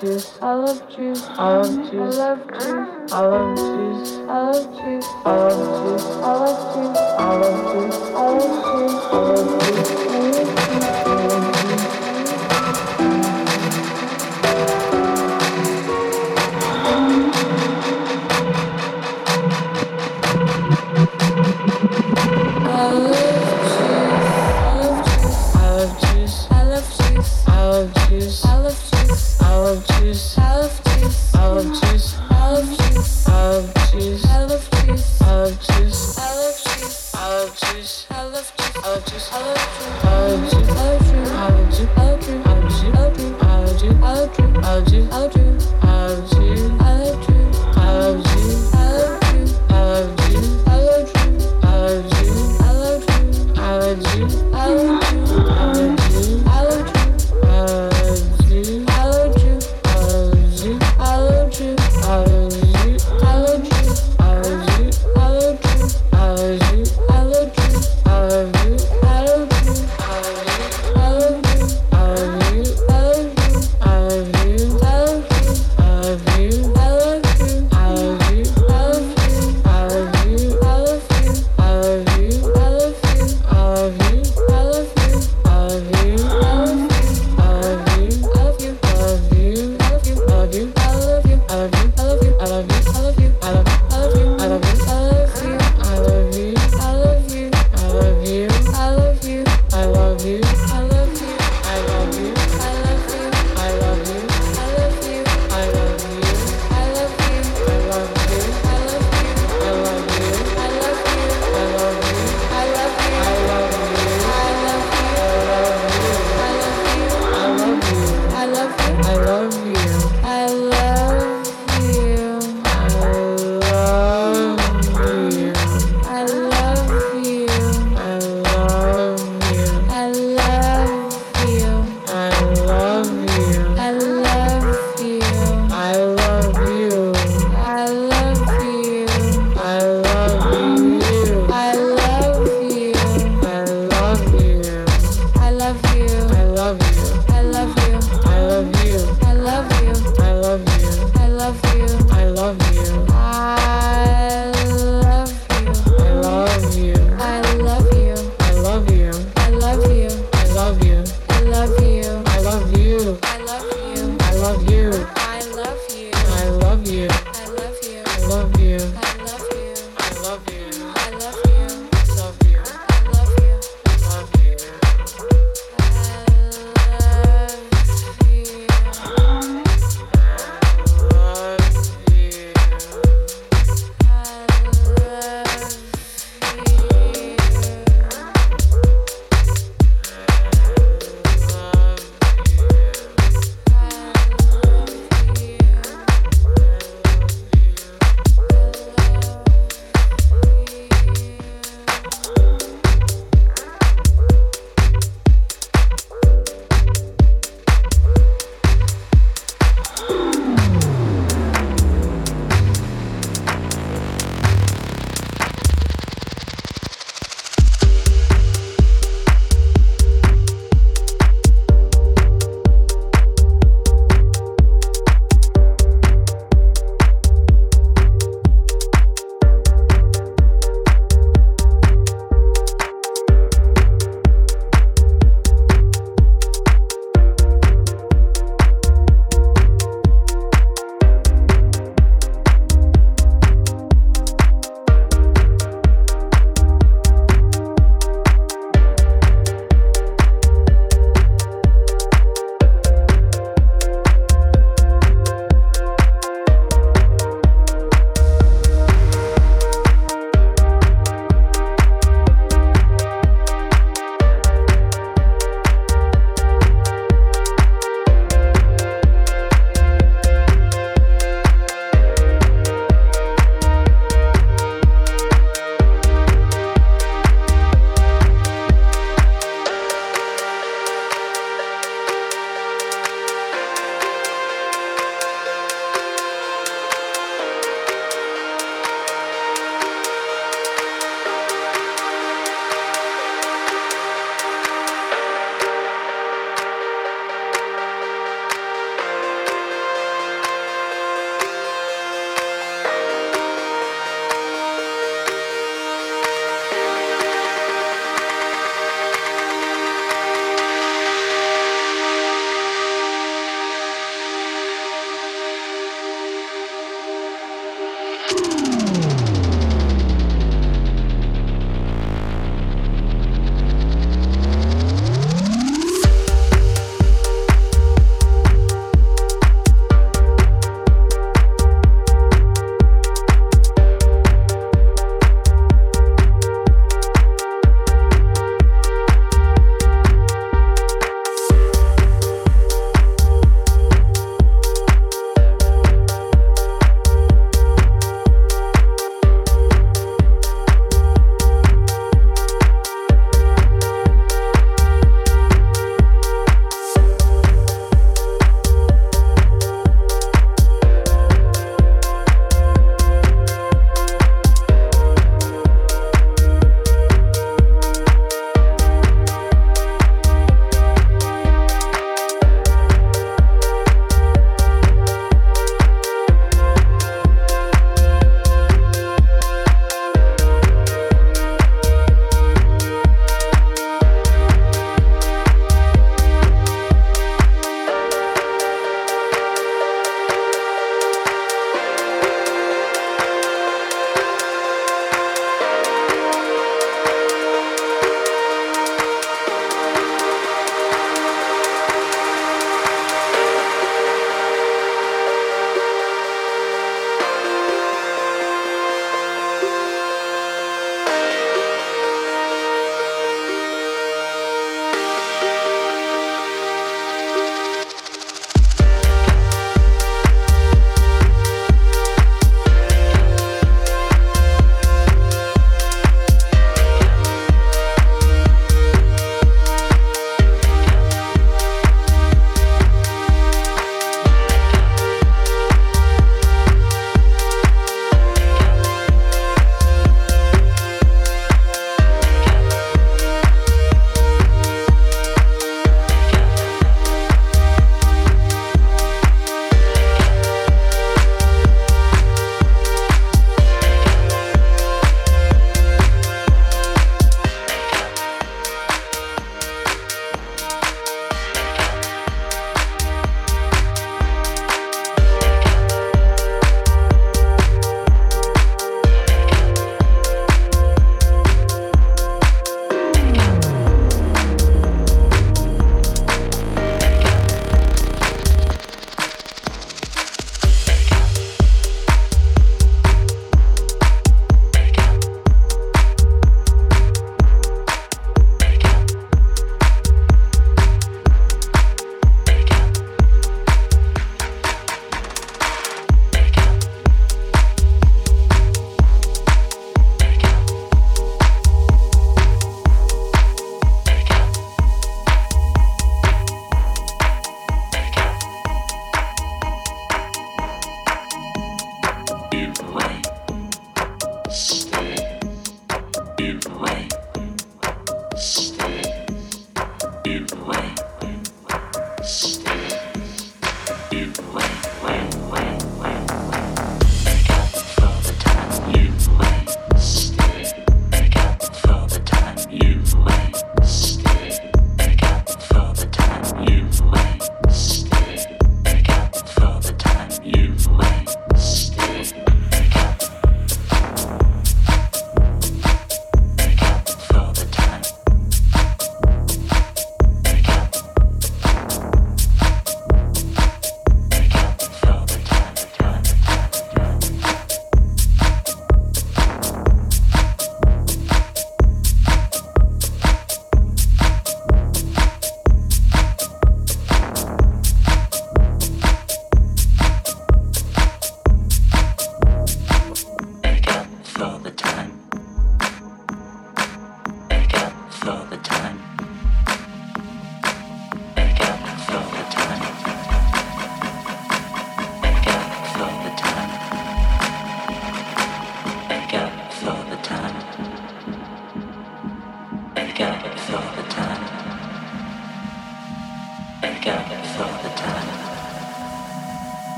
juice. I love juice. I love juice. I love juice. you as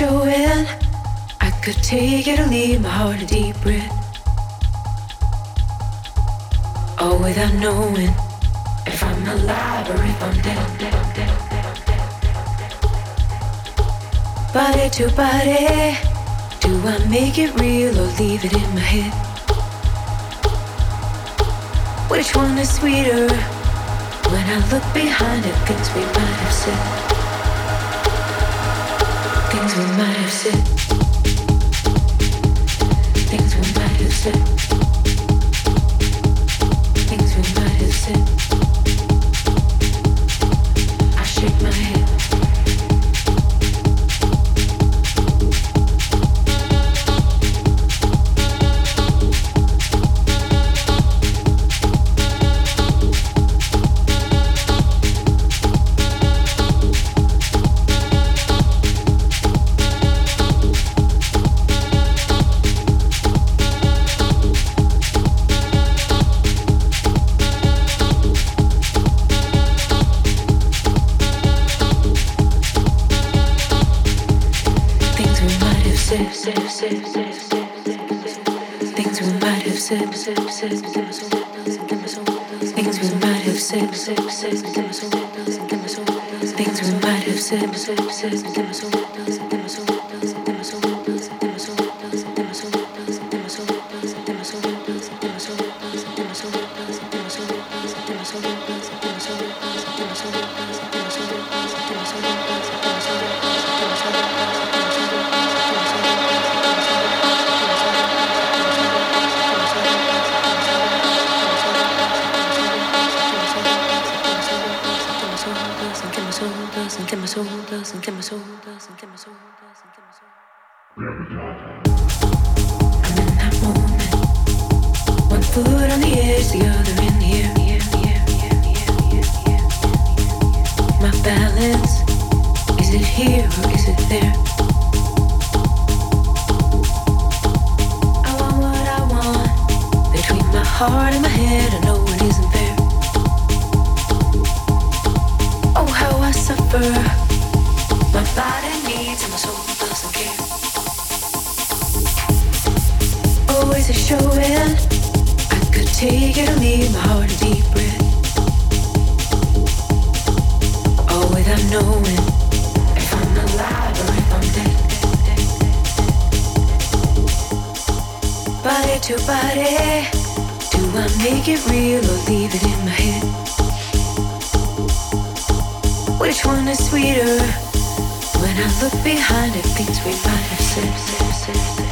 showing. I could take it or leave my heart a deep breath. All without knowing if I'm alive or if I'm dead. dead, dead, dead. Body to body, do I make it real or leave it in my head? Which one is sweeter? When I look behind at things we might have said. Things we might have said. Have said, said, said, said, My balance is it here or is it there? Oh, I want what I want. They my heart in my head and know it isn't there. Oh, how I suffer. My body needs Showing. I could take it or leave my heart a deep breath. All without knowing if I'm alive or if I'm dead. Body to body, do I make it real or leave it in my head? Which one is sweeter? When I look behind at things we might have said.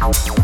Out.